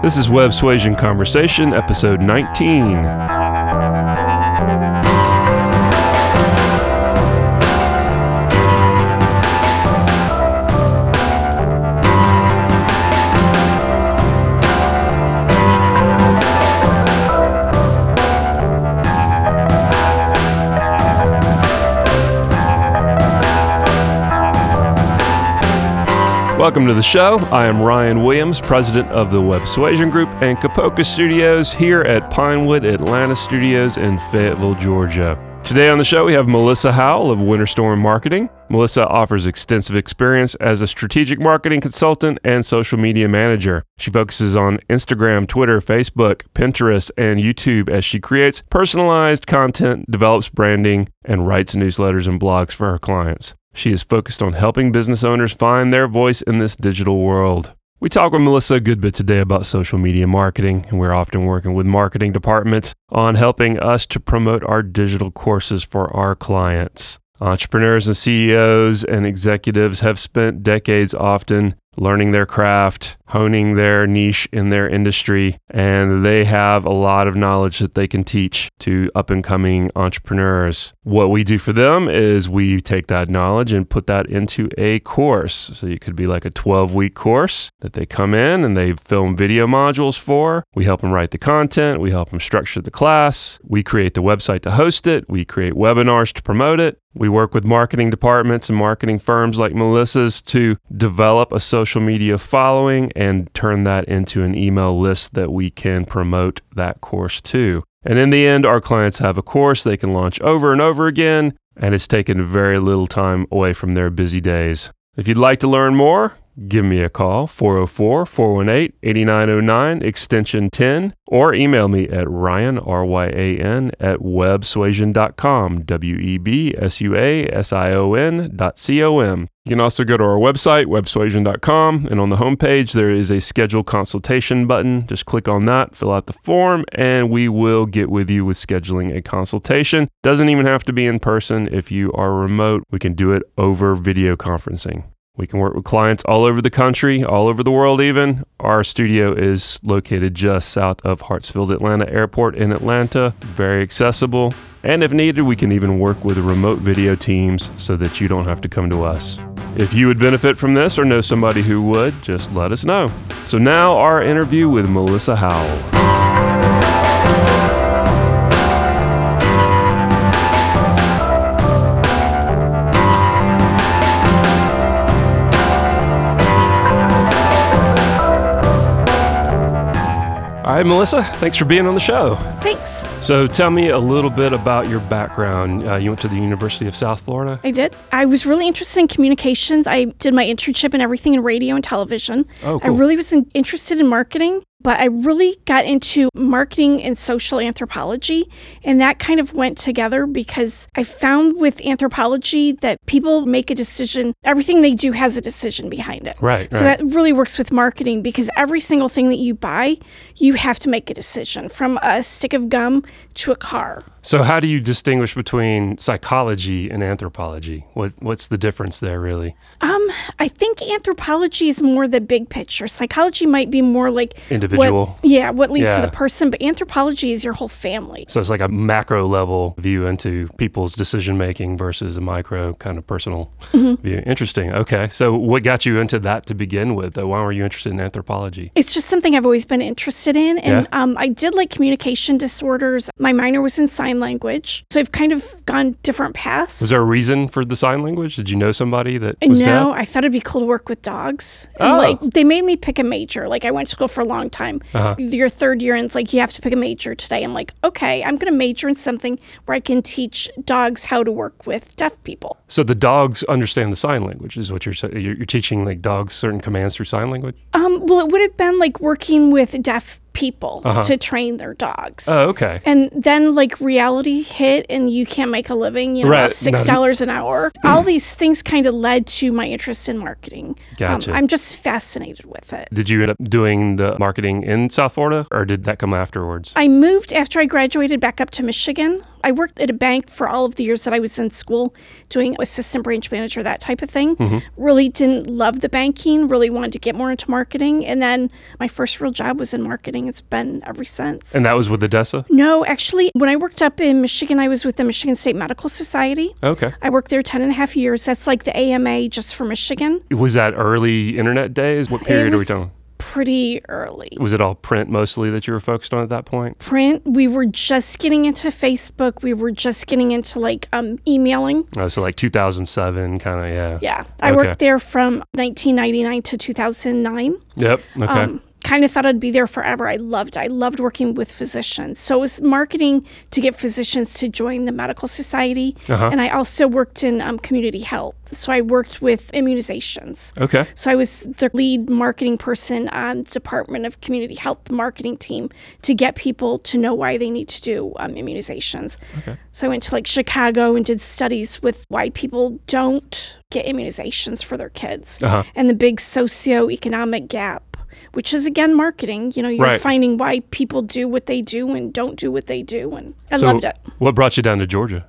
This is Websuasion Conversation, episode 19. Welcome to the show. I am Ryan Williams, president of the Websuasion Group and Kapoka Studios here at Pinewood Atlanta Studios in Fayetteville, Georgia. Today on the show, we have Melissa Howell of Winterstorm Marketing. Melissa offers extensive experience as a strategic marketing consultant and social media manager. She focuses on Instagram, Twitter, Facebook, Pinterest, and YouTube as she creates personalized content, develops branding, and writes newsletters and blogs for her clients. She is focused on helping business owners find their voice in this digital world. We talk with Melissa a good bit today about social media marketing, and we're often working with marketing departments on helping us to promote our digital courses for our clients. Entrepreneurs and CEOs and executives have spent decades often learning their craft, honing their niche in their industry, and they have a lot of knowledge that they can teach to up and coming entrepreneurs. What we do for them is we take that knowledge and put that into a course. So it could be like a 12 week course that they come in and they film video modules for. We help them write the content, we help them structure the class, we create the website to host it, we create webinars to promote it. We work with marketing departments and marketing firms like Melissa's to develop a social media following and turn that into an email list that we can promote that course to. And in the end, our clients have a course they can launch over and over again, and it's taken very little time away from their busy days. If you'd like to learn more, give me a call 404 418 8909 extension 10 or email me at ryan r-y-a-n at websuasion.com w-e-b-s-u-a-s-i-o-n dot c-o-m you can also go to our website websuasion.com and on the homepage there is a schedule consultation button. Just click on that fill out the form and we will get with you with scheduling a consultation. Doesn't even have to be in person. If you are remote we can do it over video conferencing we can work with clients all over the country, all over the world, even. Our studio is located just south of Hartsfield Atlanta Airport in Atlanta, very accessible. And if needed, we can even work with remote video teams so that you don't have to come to us. If you would benefit from this or know somebody who would, just let us know. So now, our interview with Melissa Howell. Right, Melissa, thanks for being on the show. Thanks. So, tell me a little bit about your background. Uh, you went to the University of South Florida. I did. I was really interested in communications. I did my internship and everything in radio and television. Oh, cool. I really was in- interested in marketing, but I really got into marketing and social anthropology. And that kind of went together because I found with anthropology that people make a decision, everything they do has a decision behind it. Right, So right. that really works with marketing because every single thing that you buy, you have to make a decision from a stick of gum to a car. So, how do you distinguish between psychology and anthropology? What What's the difference there, really? Um, I think anthropology is more the big picture. Psychology might be more like Individual. What, yeah, what leads to the person, but anthropology is your whole family. So, it's like a macro level view into people's decision making versus a micro kind of personal Mm-hmm. view. Interesting. Okay. So, what got you into that to begin with? Though? Why were you interested in anthropology? It's just something I've always been interested in. And Yeah. um, I did like communication disorders. My minor was in sign language. So I've kind of gone different paths. Was there a reason for the sign language? Did you know somebody that was no, deaf? I thought it'd be cool to work with dogs. And Oh. like they made me pick a major. Like I went to school for a long time. Uh-huh. Your third year and it's like you have to pick a major today. I'm like, okay, I'm gonna major in something where I can teach dogs how to work with deaf people. So the dogs understand the sign language, is what you're. You're, you're teaching like dogs certain commands through sign language. Um, well, it would have been like working with deaf people to train their dogs. Uh-huh. Oh, okay. And then like reality hit and you can't make a living, you know, Right. six dollars an hour. All these things kind of led to my interest in marketing. Um, Gotcha. I'm just fascinated with it. Did you end up doing the marketing in South Florida, or did that come afterwards? I moved after I graduated back up to Michigan I worked at a bank for all of the years that I was in school doing assistant branch manager, that type of thing. Mm-hmm. Really didn't love the banking, really wanted to get more into marketing. And then my first real job was in marketing. It's been ever since. And that was with ADESA? no, actually, when I worked up in Michigan, I was with the Michigan State Medical Society. Okay. I worked there 10 and a half years. That's like the AMA just for Michigan. Was that early internet days? What period are we talking? Pretty early. Was it all print mostly that you were focused on at that point? Print, we were just getting into Facebook. We were just getting into like um, emailing. Oh, so like 2007, kind of, yeah. Yeah. I Okay. worked there from 1999 to 2009. Yep. Okay. Um, kind of thought I'd be there forever. I loved. I loved working with physicians. So it was marketing to get physicians to join the medical society. Uh-huh. And I also worked in um, community health. So I worked with immunizations. okay. So I was the lead marketing person on Department of Community Health the marketing team to get people to know why they need to do um, immunizations. Okay. So I went to like Chicago and did studies with why people don't get immunizations for their kids Uh-huh. and the big socioeconomic gap, which is again marketing. You know, you're Right. finding why people do what they do and don't do what they do, and I So loved it. What brought you down to Georgia?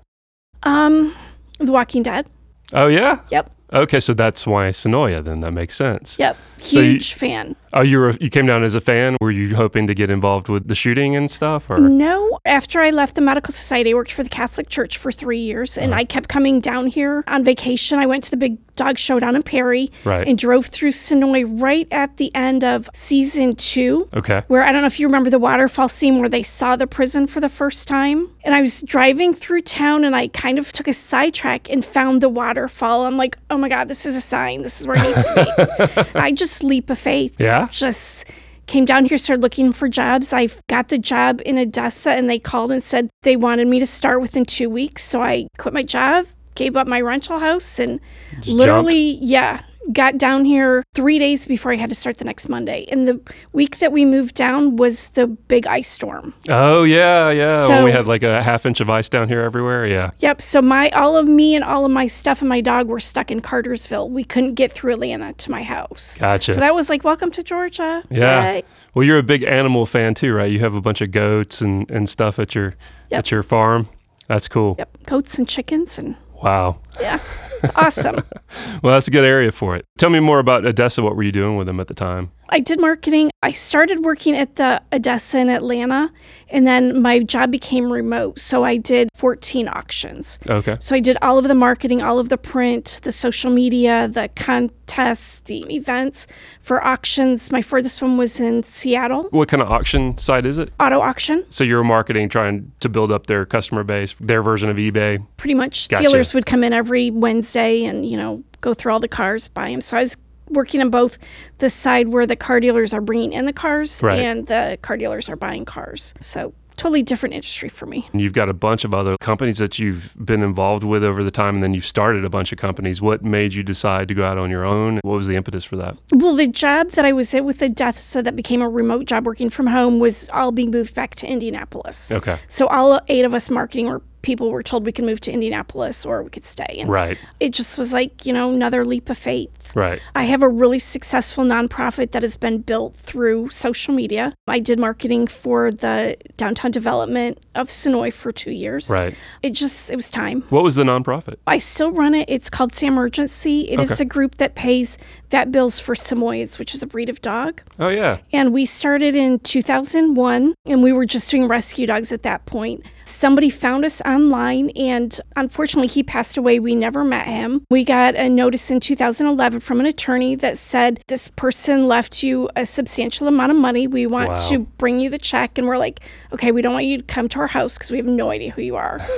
Um, The Walking Dead. Oh, yeah? Yep. Okay, so that's why Senoia, then. That makes sense. Yep. So you- Huge fan. Oh, you were you came down as a fan. Were you hoping to get involved with the shooting and stuff, or No, after I left the medical society, I worked for the Catholic Church for three years, and Uh-huh. I kept coming down here on vacation. I went to the big dog show down in Perry Right. and drove through Senoia right at the end of season two. okay? Where I don't know if you remember the waterfall scene where they saw the prison for the first time. And I was driving through town and I kind of took a sidetrack and found the waterfall. I'm like, oh my God, this is a sign. This is where I need to be. I just leap of faith Yeah. just came down here, started looking for jobs. I got the job in ADESA, and they called and said they wanted me to start within two weeks. So I quit my job, gave up my rental house, and Just literally, yeah, got down here three days before I had to start the next Monday. And the week that we moved down was the big ice storm. Oh yeah, yeah. when we had like a half inch of ice down here everywhere. Yeah. Yep. So my all of me and all of my stuff and my dog were stuck in Cartersville. We couldn't get through Atlanta to my house. Gotcha. So that was like, welcome to Georgia. Yeah. Yay. Well, you're a big animal fan too, right? You have a bunch of goats and, and stuff at your Yep. at your farm. That's cool. Yep. Goats and chickens and Wow. yeah, it's awesome. Well, that's a good area for it. Tell me more about ADESA. What were you doing with them at the time? I did marketing. I started working at the ADESA in Atlanta, and then my job became remote. So I did 14 auctions. Okay. So I did all of the marketing, all of the print, the social media, the contests, the events for auctions. My furthest one was in Seattle, What kind of auction site is it? auto auction. So you're marketing, trying to build up their customer base, their version of eBay. Pretty much Gotcha. dealers would come in every Wednesday and, you know, go through all the cars, buy them. So I was working on both the side where the car dealers are bringing in the cars Right. and the car dealers are buying cars. So totally different industry for me. And you've got a bunch of other companies that you've been involved with over the time, and then you've started a bunch of companies. What made you decide to go out on your own? What was the impetus for that? Well, the job that I was at with the death, so that became a remote job working from home, was all being moved back to Indianapolis. Okay. So all eight of us marketing or people were told we could move to Indianapolis or we could stay. And Right. it just was like, you know, another leap of faith. Right. I have a really successful nonprofit that has been built through social media. I did marketing for the downtown development of Senoia for two years. Right. It just, it was time. What was the nonprofit? I still run it. It's called Samergency. It is Okay. a group that pays vet bills for Samoyeds, which is a breed of dog. Oh yeah. And we started in 2001, and we were just doing rescue dogs at that point. Somebody found us online, and unfortunately, he passed away. We never met him. We got a notice in 2011 from an attorney that said, This person left you a substantial amount of money. We want Wow. to bring you the check. And we're like, Okay, we don't want you to come to our house because we have no idea who you are.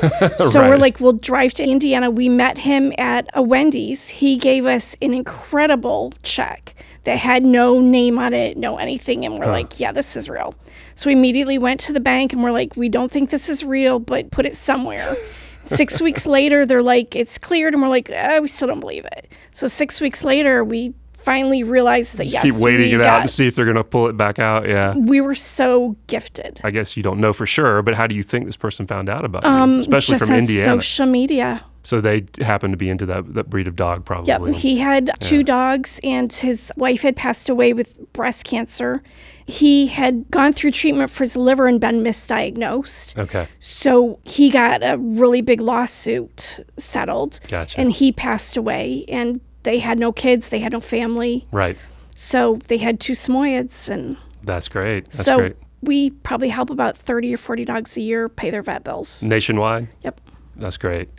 So we're like, we'll drive to Indiana. We met him at a Wendy's. He gave us an incredible check that had no name on it, no anything. And we're like, yeah, this is real. So we immediately went to the bank and we're like, we don't think this is real, but put it somewhere. Six weeks later, they're like, it's cleared. And we're like, uh, we still don't believe it. So six weeks later, we finally realized that, yes, Keep waiting we it out to see if they're going to pull it back out. Yeah. we were so gifted. I guess you don't know for sure, but how do you think this person found out about Um, you, especially just from Indiana? social media. So they happened to be into that, that breed of dog, probably. Yep. He had two dogs, and his wife had passed away with breast cancer. He had gone through treatment for his liver and been misdiagnosed. Okay. So he got a really big lawsuit settled. Gotcha. And he passed away, and they had no kids, they had no family. Right. So they had two Samoyeds, and That's great. That's so great. we probably help about 30 or 40 dogs a year pay their vet bills. Nationwide? Yep. That's great.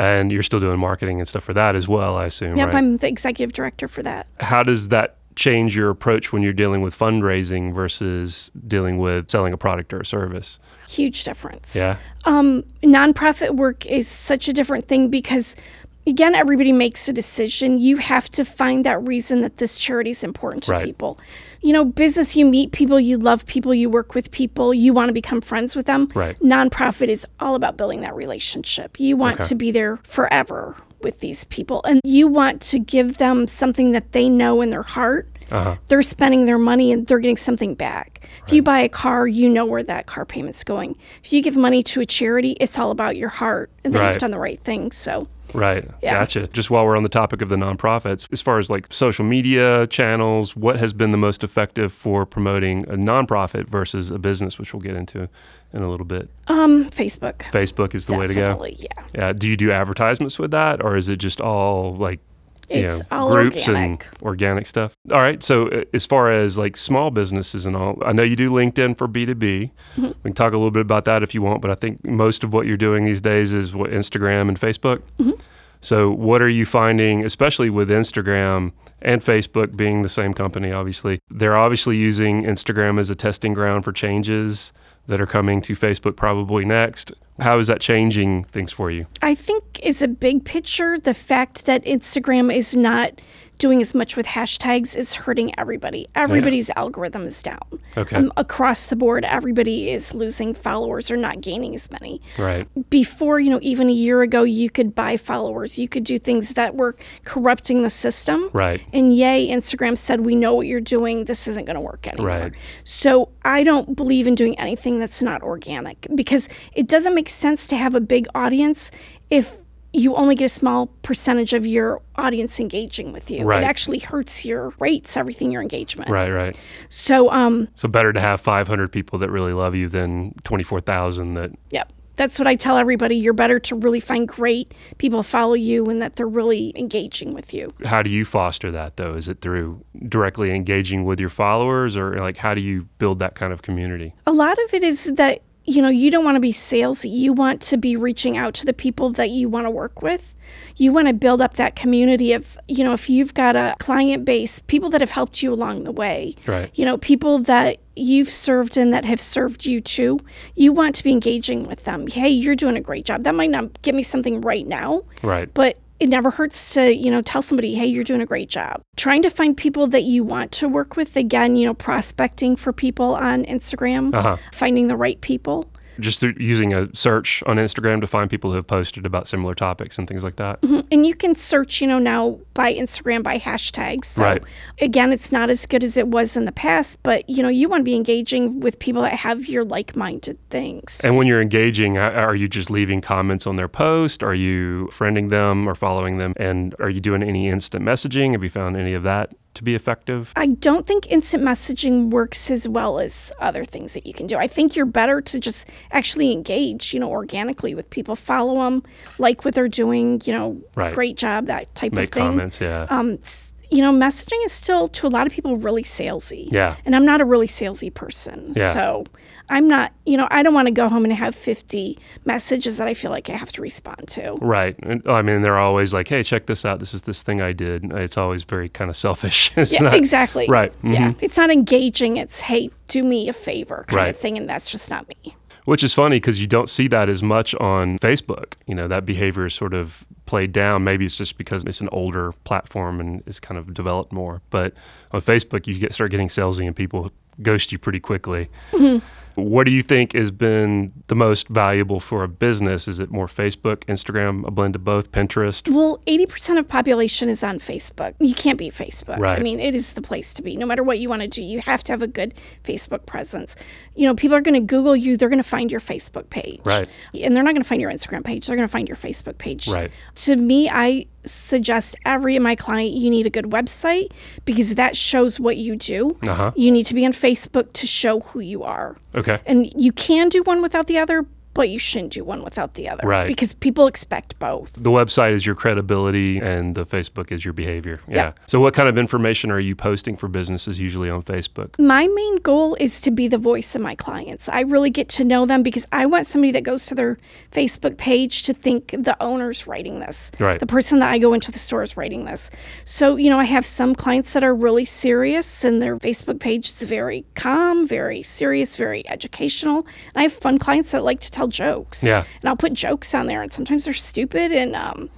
And you're still doing marketing and stuff for that as well, I assume, Yep, right? I'm the executive director for that. How does that change your approach when you're dealing with fundraising versus dealing with selling a product or a service? Huge difference. Yeah. Um, nonprofit work is such a different thing because, again, everybody makes a decision. You have to find that reason that this charity is important to Right. people. You know, business, you meet people, you love people, you work with people, you want to become friends with them. Right. Nonprofit is all about building that relationship. You want Okay. to be there forever with these people, and you want to give them something that they know in their heart. Uh-huh. They're spending their money and they're getting something back. If you buy a car, you know where that car payment's going. If you give money to a charity, it's all about your heart and that Right. you've done the right thing. So, Right. Yeah. Gotcha. Just while we're on the topic of the nonprofits, as far as like social media channels, what has been the most effective for promoting a nonprofit versus a business, which we'll get into in a little bit? um, Facebook. Facebook is the way to go. Yeah. Yeah. Do you do advertisements with that, or is it just all like you know, all groups organic. and organic stuff? All right. So uh, as far as like small businesses and all, I know you do LinkedIn for B two B. Mm-hmm. We can talk a little bit about that if you want, but I think most of what you're doing these days is what Instagram and Facebook. Mm-hmm. So what are you finding, especially with Instagram and Facebook being the same company? Obviously, they're obviously using Instagram as a testing ground for changes that are coming to Facebook probably next. How is that changing things for you? I think is a big picture. The fact that Instagram is not doing as much with hashtags is hurting everybody. Everybody's algorithm is down. Okay. Um, across the board, everybody is losing followers or not gaining as many. Right. Before, you know, even a year ago, you could buy followers. You could do things that were corrupting the system. Right. And yay, Instagram said, we know what you're doing. This isn't going to work anymore. Right. So I don't believe in doing anything that's not organic because it doesn't make sense to have a big audience if you only get a small percentage of your audience engaging with you. Right. It actually hurts your rates, everything, your engagement. Right. Right. So, um, So better to have 500 people that really love you than 24,000 that. Yep. That's what I tell everybody. You're better to really find great people follow you and that they're really engaging with you. How do you foster that though? Is it through directly engaging with your followers, or like how do you build that kind of community? A lot of it is that, you know, you don't want to be salesy. You want to be reaching out to the people that you want to work with. You want to build up that community of, you know, if you've got a client base, people that have helped you along the way. Right. You know, people that you've served and that have served you too. You want to be engaging with them. Hey, you're doing a great job. That might not give me something right now, Right. but it never hurts to you know tell somebody hey you're doing a great job trying to find people that you want to work with again you know prospecting for people on instagram Uh-huh. finding the right people Just through using a search on Instagram to find people who have posted about similar topics and things like that. Mm-hmm. and you can search you know now by instagram by hashtags so Right. again it's not as good as it was in the past but you know you want to be engaging with people that have your like-minded things And when you're engaging, are you just leaving comments on their post? Are you friending them or following them? And are you doing any instant messaging? Have you found any of that to be effective? I don't think instant messaging works as well as other things that you can do. I think you're better to just actually engage, you know, organically with people, follow them, like what they're doing, you know, Right. great job, that type Make of thing. Make comments, yeah. Um, you know, messaging is still to a lot of people really salesy. Yeah. And I'm not a really salesy person. Yeah. So I'm not, you know, I don't want to go home and have 50 messages that I feel like I have to respond to. Right. And, I mean, they're always like, hey, check this out. This is this thing I did. It's always very kind of selfish. It's Yeah, not- exactly. Right. Yeah. mhm. It's not engaging. It's, hey, do me a favor kind Right. of thing. And that's just not me. Which is funny because you don't see that as much on Facebook. You know, that behavior is sort of played down. Maybe it's just because it's an older platform and it's kind of developed more. But on Facebook, you get start getting salesy and people ghost you pretty quickly. Mm-hmm. What do you think has been the most valuable for a business? Is it more Facebook, Instagram, a blend of both, Pinterest? Well, 80% of population is on Facebook. You can't beat Facebook. Right. I mean, it is the place to be. No matter what you want to do, you have to have a good Facebook presence. You know, people are going to Google you, they're going to find your Facebook page. Right. And they're not going to find your Instagram page, they're going to find your Facebook page. Right. To me, I suggest every my client you need a good website because that shows what you do. Uh-huh. You need to be on Facebook to show who you are. Okay. And you can do one without the other, but you shouldn't do one without the other. Right. Because people expect both. The website is your credibility and the Facebook is your behavior. Yeah. Yeah. So, what kind of information are you posting for businesses usually on Facebook? My main goal is to be the voice of my clients. I really get to know them because I want somebody that goes to their Facebook page to think the owner's writing this. Right. The person that I go into the store is writing this. So, you know, I have some clients that are really serious and their Facebook page is very calm, very serious, very educational. And I have fun clients that like to tell jokes. Yeah. And I'll put jokes on there and sometimes they're stupid and um,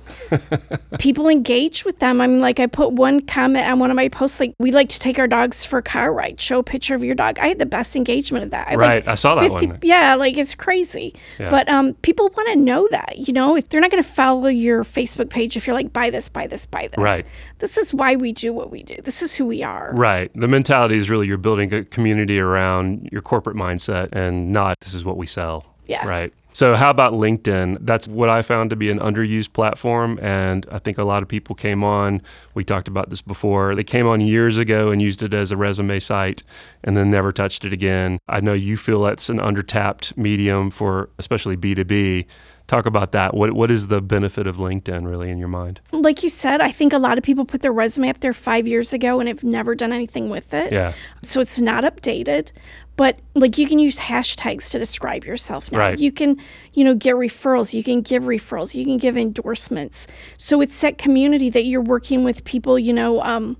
people engage with them. I'm like, I put one comment on one of my posts, like, we like to take our dogs for a car ride. Show a picture of your dog. I had the best engagement of that. I Right, like, I saw that one. Yeah, like it's crazy. Yeah. But um, people want to know that, you know, if they're not going to follow your Facebook page if you're like, buy this, buy this, buy this. Right. This is why we do what we do. This is who we are. Right. The mentality is really you're building a community around your corporate mindset and not this is what we sell. Yeah. Right. So, how about LinkedIn? That's what I found to be an underused platform. And I think a lot of people came on. We talked about this before. They came on years ago and used it as a resume site and then never touched it again. I know you feel that's an undertapped medium for especially B2B. Talk about that. What, what is the benefit of LinkedIn really in your mind? Like you said, I think a lot of people put their resume up there five years ago and have never done anything with it. Yeah. So it's not updated. But like you can use hashtags to describe yourself now. Right. You can, you know, get referrals. You can give referrals. You can give endorsements. So it's that community that you're working with people, you know, um,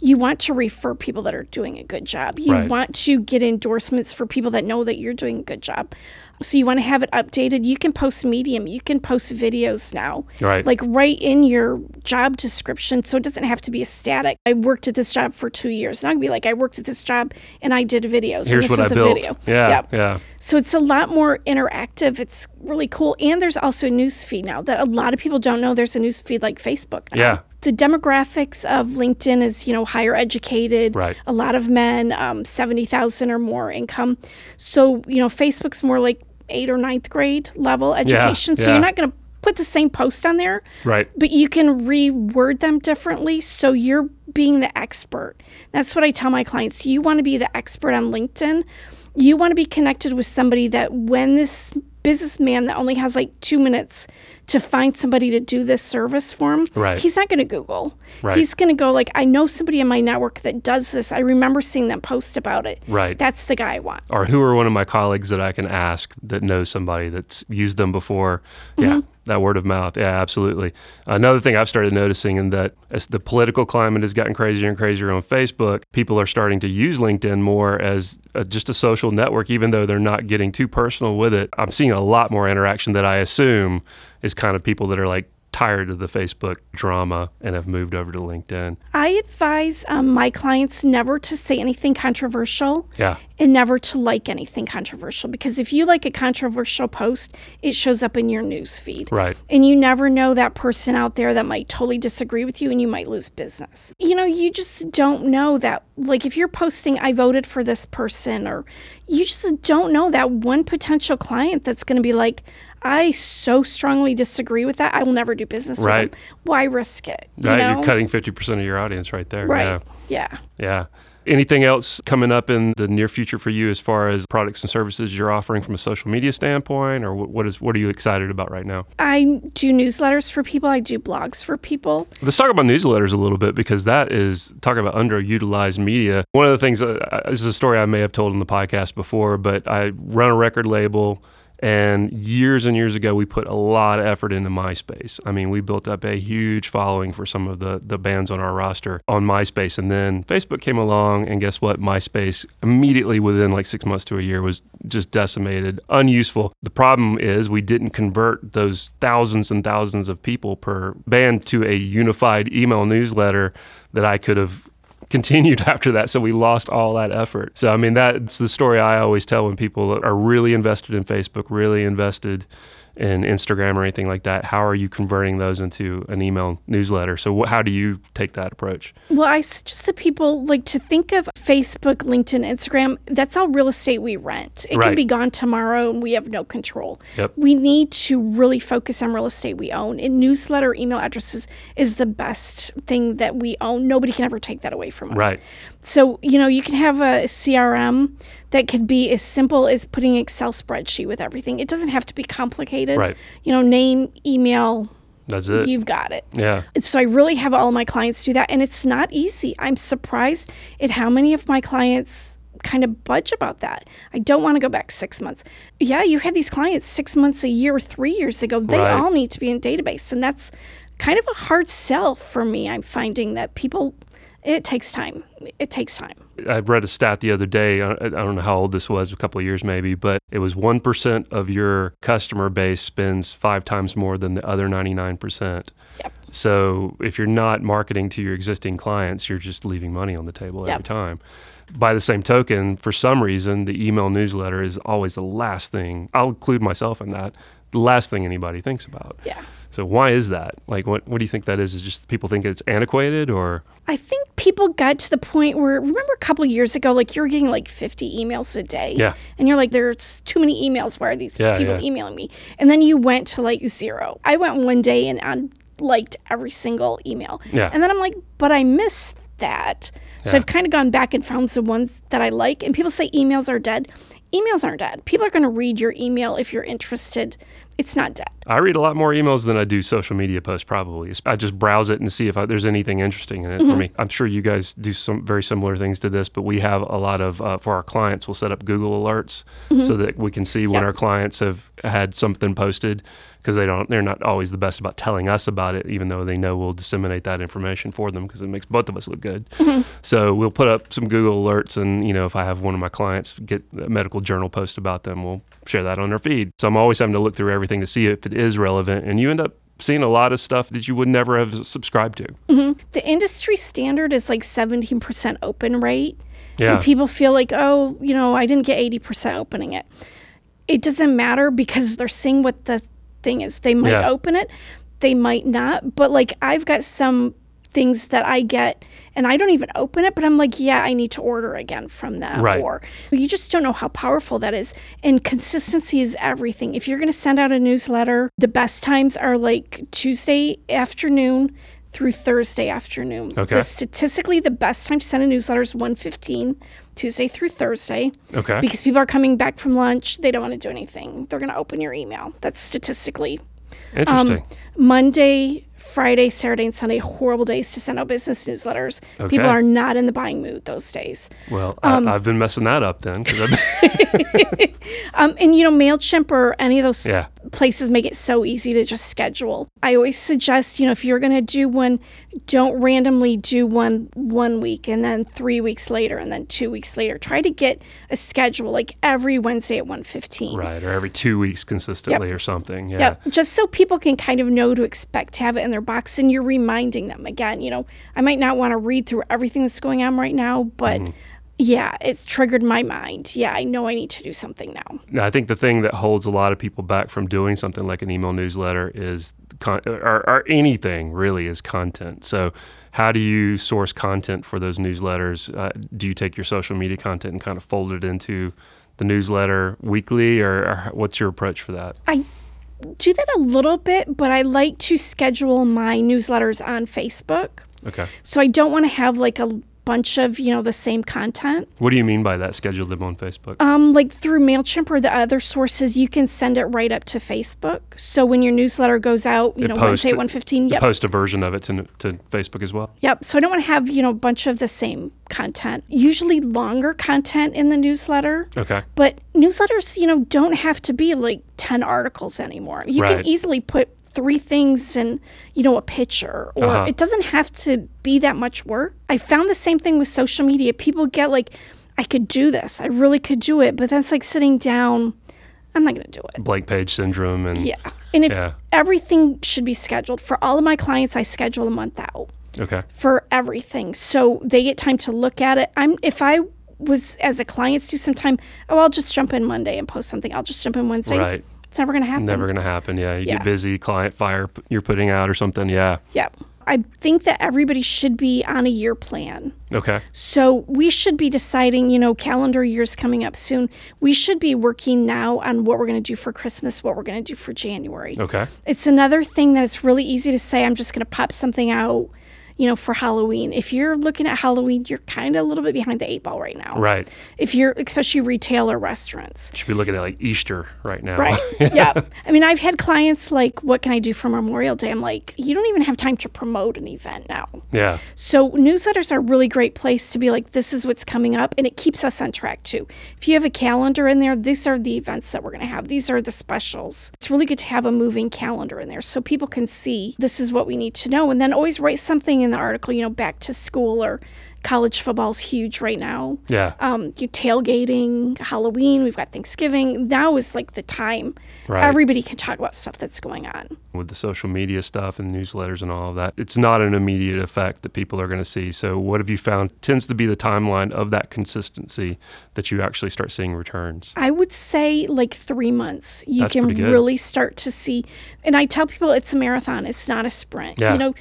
you want to refer people that are doing a good job. You Right. want to get endorsements for people that know that you're doing a good job. So you want to have it updated. You can post Medium. You can post videos now. Right. Like right in your job description. So it doesn't have to be a static. I worked at this job for two years. And I can be like, I worked at this job and I did videos. Here's and this what I is a built. video. Yeah. Yep. Yeah. So it's a lot more interactive. It's really cool. And there's also a news feed now that a lot of people don't know there's a news feed like Facebook now. Yeah. The demographics of LinkedIn is, you know, higher educated. Right. A lot of men, um, 70,000 or more income. So, you know, Facebook's more like eighth or ninth grade level education. So yeah. you're not going to put the same post on there Right. but you can reword them differently so you're being the expert that's what i tell my clients you want to be the expert on linkedin you want to be connected with somebody that when this businessman that only has like two minutes to find somebody to do this service for him Right. he's not going to google Right. he's going to go like i know somebody in my network that does this i remember seeing them post about it Right. that's the guy i want or who are one of my colleagues that I can ask that knows somebody that's used them before? Yeah, mm-hmm. That word of mouth. Yeah, absolutely. Another thing I've started noticing in that as the political climate has gotten crazier and crazier on Facebook, people are starting to use LinkedIn more as a, just a social network, even though they're not getting too personal with it. I'm seeing a lot more interaction that I assume is kind of people that are like tired of the Facebook drama and have moved over to LinkedIn. i advise um, my clients never to say anything controversial Yeah. and never to like anything controversial because if you like a controversial post, it shows up in your news feed. Right. And you never know that person out there that might totally disagree with you and you might lose business. You know, you just don't know that. Like if you're posting, I voted for this person, or you just don't know that one potential client that's going to be like, I so strongly disagree with that. I will never do business Right. with them. Why risk it? You Right. know? You're cutting 50% of your audience right there. Right. Yeah. yeah. Yeah. Anything else coming up in the near future for you as far as products and services you're offering from a social media standpoint, or what is what are you excited about right now? I do newsletters for people. I do blogs for people. Let's talk about newsletters a little bit because that is talk about underutilized media. One of the things uh, this is a story I may have told in the podcast before, but I run a record label. And years and years ago, we put a lot of effort into MySpace. I mean, we built up a huge following for some of the, the bands on our roster on MySpace. And then Facebook came along, and guess what? MySpace immediately within like six months to a year was just decimated, unuseful. The problem is we didn't convert those thousands and thousands of people per band to a unified email newsletter that I could have continued after that. So we lost all that effort. So, I mean, that's the story I always tell when people are really invested in Facebook, really invested in Instagram or anything like that, how are you converting those into an email newsletter? So, wh- how do you take that approach? Well, I suggest to people like to think of Facebook, LinkedIn, Instagram. That's all real estate we rent. It Right. can be gone tomorrow, and we have no control. Yep. We need to really focus on real estate we own. And newsletter email addresses is the best thing that we own. Nobody can ever take that away from us. Right. So, you know, you can have a CRM that could be as simple as putting an Excel spreadsheet with everything. It doesn't have to be complicated. Right. You know, name, email, That's it. you've got it. yeah. So I really have all my clients do that, and it's not easy. I'm surprised at how many of my clients kind of budge about that. I don't want to go back six months. Yeah, you had these clients six months, a year, three years ago. They Right. all need to be in database, and that's kind of a hard sell for me. I'm finding that people, it takes time. It takes time. I read a stat the other day. I I don't know how old this was, a couple of years maybe, but it was 1% of your customer base spends five times more than the other 99%. Yep. So if you're not marketing to your existing clients, you're just leaving money on the table Yep. every time. By the same token, for some reason, the email newsletter is always the last thing. I'll include myself in that. The last thing anybody thinks about. Yeah. So why is that? Like, what what do you think that is? Is just people think it's antiquated, or I think people got to the point where remember a couple years ago, like you were getting like 50 emails a day. Yeah. And you're like, there's too many emails. Why are these Yeah, people yeah. emailing me? And then you went to like zero. I went one day and I liked every single email. Yeah. And then I'm like, but I missed that. So Yeah. I've kind of gone back and found some ones that I like. And people say emails are dead. Emails aren't dead. People are going to read your email if you're interested. It's not dead. I read a lot more emails than I do social media posts. Probably, I just browse it and see if I, there's anything interesting in it for me. I'm sure you guys do some very similar things to this, but we have a lot of uh, for our clients. We'll set up Google alerts so that we can see when Yep. our clients have had something posted because they don't. They're not always the best about telling us about it, even though they know we'll disseminate that information for them because it makes both of us look good. Mm-hmm. So we'll put up some Google alerts, and you know, if I have one of my clients get a medical journal post about them, we'll share that on their feed. So I'm always having to look through everything to see if it is relevant, and you end up seeing a lot of stuff that you would never have subscribed to. Mm-hmm. The industry standard is like 17% open rate. Yeah. And people feel like, oh, you know, I didn't get 80% opening it. It doesn't matter because they're seeing what the thing is. They might Yeah. open it, they might not. But like, I've got some things that I get and I don't even open it, but I'm like, yeah, I need to order again from them. Right. Or you just don't know how powerful that is. And consistency is everything. If you're going to send out a newsletter, the best times are like Tuesday afternoon through Thursday afternoon. Okay. The, statistically, the best time to send a newsletter is 1.15, Tuesday through Thursday. Okay. Because people are coming back from lunch. They don't want to do anything. They're going to open your email. That's statistically. Interesting. Monday, Friday, Saturday, and Sunday, horrible days to send out business newsletters. Okay. People are not in the buying mood those days. well, um, I, I've been messing that up then. Um, and you know, MailChimp or any of those Yeah. Places make it so easy to just schedule. I always suggest, you know, if you're going to do one, don't randomly do one one week and then three weeks later and then two weeks later. Try to get a schedule like every Wednesday at 1.15. right, or every two weeks consistently or something. Yeah. Yep. Just so people can kind of know to expect to have it in their box and you're reminding them again, you know, I might not want to read through everything that's going on right now, but Mm-hmm. Yeah, it's triggered my mind. Yeah, I know I need to do something now. Now, I think the thing that holds a lot of people back from doing something like an email newsletter is, con- or, or anything really, is content. So, how do you source content for those newsletters? Uh, do you take your social media content and kind of fold it into the newsletter weekly, or, or what's your approach for that? I do that a little bit, but I like to schedule my newsletters on Facebook. Okay. So I don't want to have like a bunch of, you know, the same content. What do you mean by that? Schedule them on Facebook. Um, like through MailChimp or the other sources, you can send it right up to Facebook. So when your newsletter goes out, you It know, posts Wednesday at 115, yep. Post a version of it to, to Facebook as well. Yep. So I don't want to have, you know, a bunch of the same content. Usually longer content in the newsletter. Okay. But newsletters, you know, don't have to be like 10 articles anymore. You Right. can easily put three things and, you know, a picture, or Uh-huh. it doesn't have to be that much work. I found the same thing with social media. People get like, I could do this. I really could do it. But that's like sitting down. I'm not going to do it. Blank page syndrome and Yeah. And if Yeah. everything should be scheduled for all of my clients, I schedule a month out. Okay. for everything. So they get time to look at it. I'm if I was as a client do some time, oh I'll just jump in Monday and post something. I'll just jump in Wednesday. Right. It's never gonna happen. Never going to happen. Yeah. You Yeah. get busy, client fire you're putting out or something. Yeah. Yep. I think that everybody should be on a year plan. Okay. So we should be deciding, you know, calendar years coming up soon. We should be working now on what we're going to do for Christmas, what we're going to do for January. Okay. It's another thing that it's really easy to say, I'm just going to pop something out, you know, for Halloween. If you're looking at Halloween, you're kind of a little bit behind the eight ball right now. Right. If you're, especially retail or restaurants. Should be looking at like Easter right now. Right. yeah. I mean, I've had clients like, what can I do for Memorial Day? I'm like, you don't even have time to promote an event now. yeah. So newsletters are a really great place to be like, this is what's coming up, and it keeps us on track too. If you have a calendar in there, these are the events that we're going to have. These are the specials. It's really good to have a moving calendar in there so people can see this is what we need to know, and then always write something in the article. You know, back to school or college football's huge right now. Yeah. Um, you tailgating, Halloween. We've got Thanksgiving. Now is like the time. Right. Everybody can talk about stuff that's going on. with the social media stuff and newsletters and all of that, it's not an immediate effect that people are going to see. So, what have you found tends to be the timeline of that consistency that you actually start seeing returns? I would say like three months. You That's can really start to see. And I tell people it's a marathon, it's not a sprint. Yeah. You know,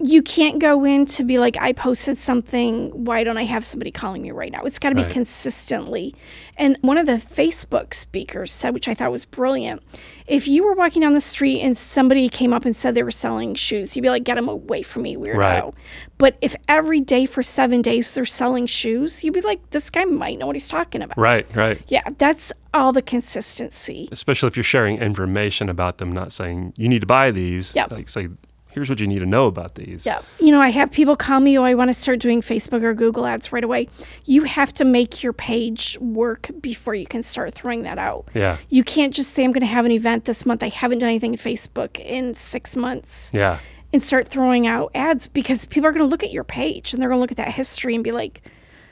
you can't go in to be like, I posted something. Why don't I have somebody calling me right now? It's got to be Right. consistently. And one of the Facebook speakers said, which I thought was brilliant if you were walking down the street and somebody came up and said they were selling shoes, you'd be like, get them away from me, weirdo. Right. But if every day for seven days they're selling shoes, you'd be like, this guy might know what he's talking about. Right, right. Yeah, that's all the consistency. Especially if you're sharing information about them, not saying you need to buy these. Yeah. Like, say, here's what you need to know about these. Yeah. You know, I have people call me, oh, I want to start doing Facebook or Google ads right away. You have to make your page work before you can start throwing that out. Yeah. You can't just say, I'm going to have an event this month. I haven't done anything in Facebook in six months Yeah. and start throwing out ads because people are going to look at your page and they're going to look at that history and be like,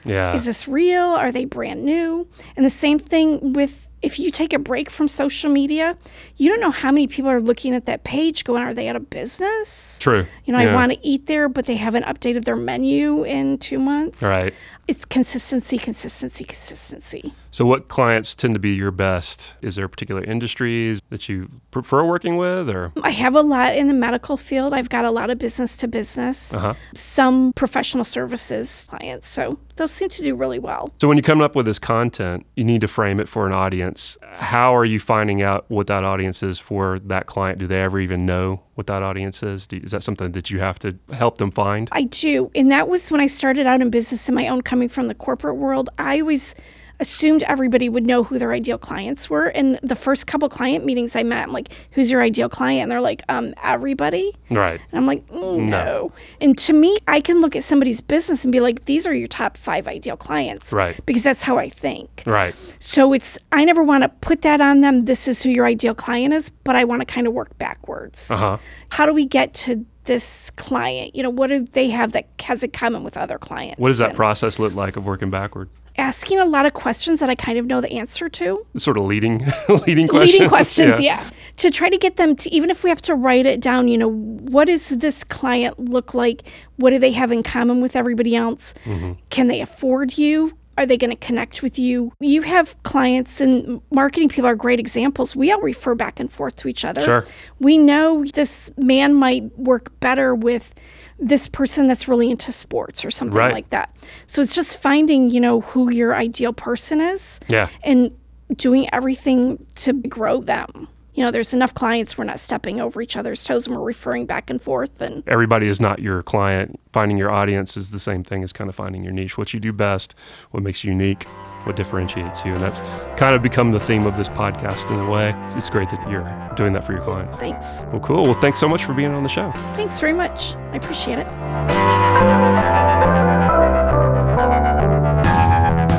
Yeah. is this real? Are they brand new? And the same thing with if you take a break from social media, you don't know how many people are looking at that page going, are they out of business? True. You know, Yeah. I want to eat there, but they haven't updated their menu in two months. Right. It's consistency, consistency, consistency. So, what clients tend to be your best? Is there particular industries that you prefer working with, or? I have a lot in the medical field. I've got a lot of business to business, Uh huh. some professional services clients. So those seem to do really well. So when you come up with this content, you need to frame it for an audience. How are you finding out what that audience is for that client? Do they ever even know what that audience is? Do, is that something that you have to help them find? I do. And that was when I started out in business in my own, coming from the corporate world. I always assumed everybody would know who their ideal clients were. And the first couple client meetings I met, I'm like, who's your ideal client? And they're like, um, everybody. Right. And I'm like, mm, no. And to me, I can look at somebody's business and be like, these are your top five ideal clients. Right. Because that's how I think. Right. So it's, I never want to put that on them. This is who your ideal client is, but I want to kind of work backwards. Uh huh. How do we get to this client? You know, what do they have that has in common with other clients? What does that And process look like of working backward? Asking a lot of questions that I kind of know the answer to. Sort of leading, leading questions. Leading questions, yeah. To try to get them to, even if we have to write it down, you know, what does this client look like? What do they have in common with everybody else? Mm-hmm. Can they afford you? Are they going to connect with you? You have clients, and marketing people are great examples. We all refer back and forth to each other. Sure. We know this man might work better with this person that's really into sports or something Right. like that. So it's just finding, you know, who your ideal person is Yeah. and doing everything to grow them. You know, there's enough clients we're not stepping over each other's toes and we're referring back and forth and Everybody is not your client. Finding your audience is the same thing as kind of finding your niche. What you do best, what makes you unique, what differentiates you. And that's kind of become the theme of this podcast in a way. It's, it's great that you're doing that for your clients. thanks. Well, cool. Well, thanks so much for being on the show. Thanks very much. I appreciate it.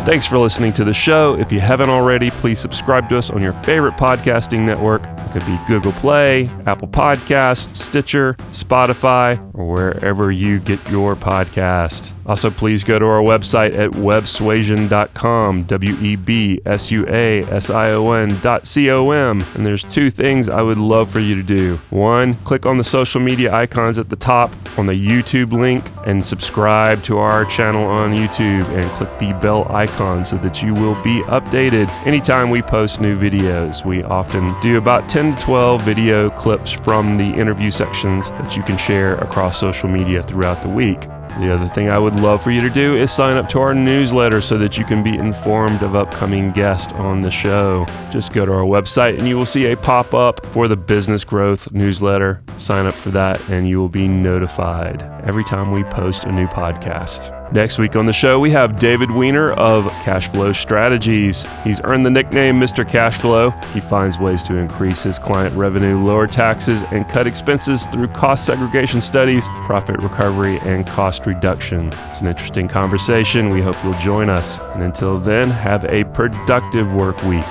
Thanks for listening to the show. If you haven't already, please subscribe to us on your favorite podcasting network. It could be Google Play, Apple Podcast, Stitcher, Spotify, or wherever you get your podcast. Also, please go to our website at websuasion.com, W E B S U A S I O N dot C O M. And there's two things I would love for you to do. One, click on the social media icons at the top on the YouTube link and subscribe to our channel on YouTube and click the bell icon so that you will be updated anytime we post new videos. We often do about 10 to 12 video clips from the interview sections that you can share across social media throughout the week. The other thing I would love for you to do is sign up to our newsletter so that you can be informed of upcoming guests on the show. Just go to our website and you will see a pop up for the Business Growth newsletter. Sign up for that and you will be notified every time we post a new podcast. Next week on the show, we have David Weiner of Cashflow Strategies. He's earned the nickname Mr. Cashflow. He finds ways to increase his client revenue, lower taxes, and cut expenses through cost segregation studies, profit recovery, and cost reduction. It's an interesting conversation. We hope you'll join us. And until then, have a productive work week.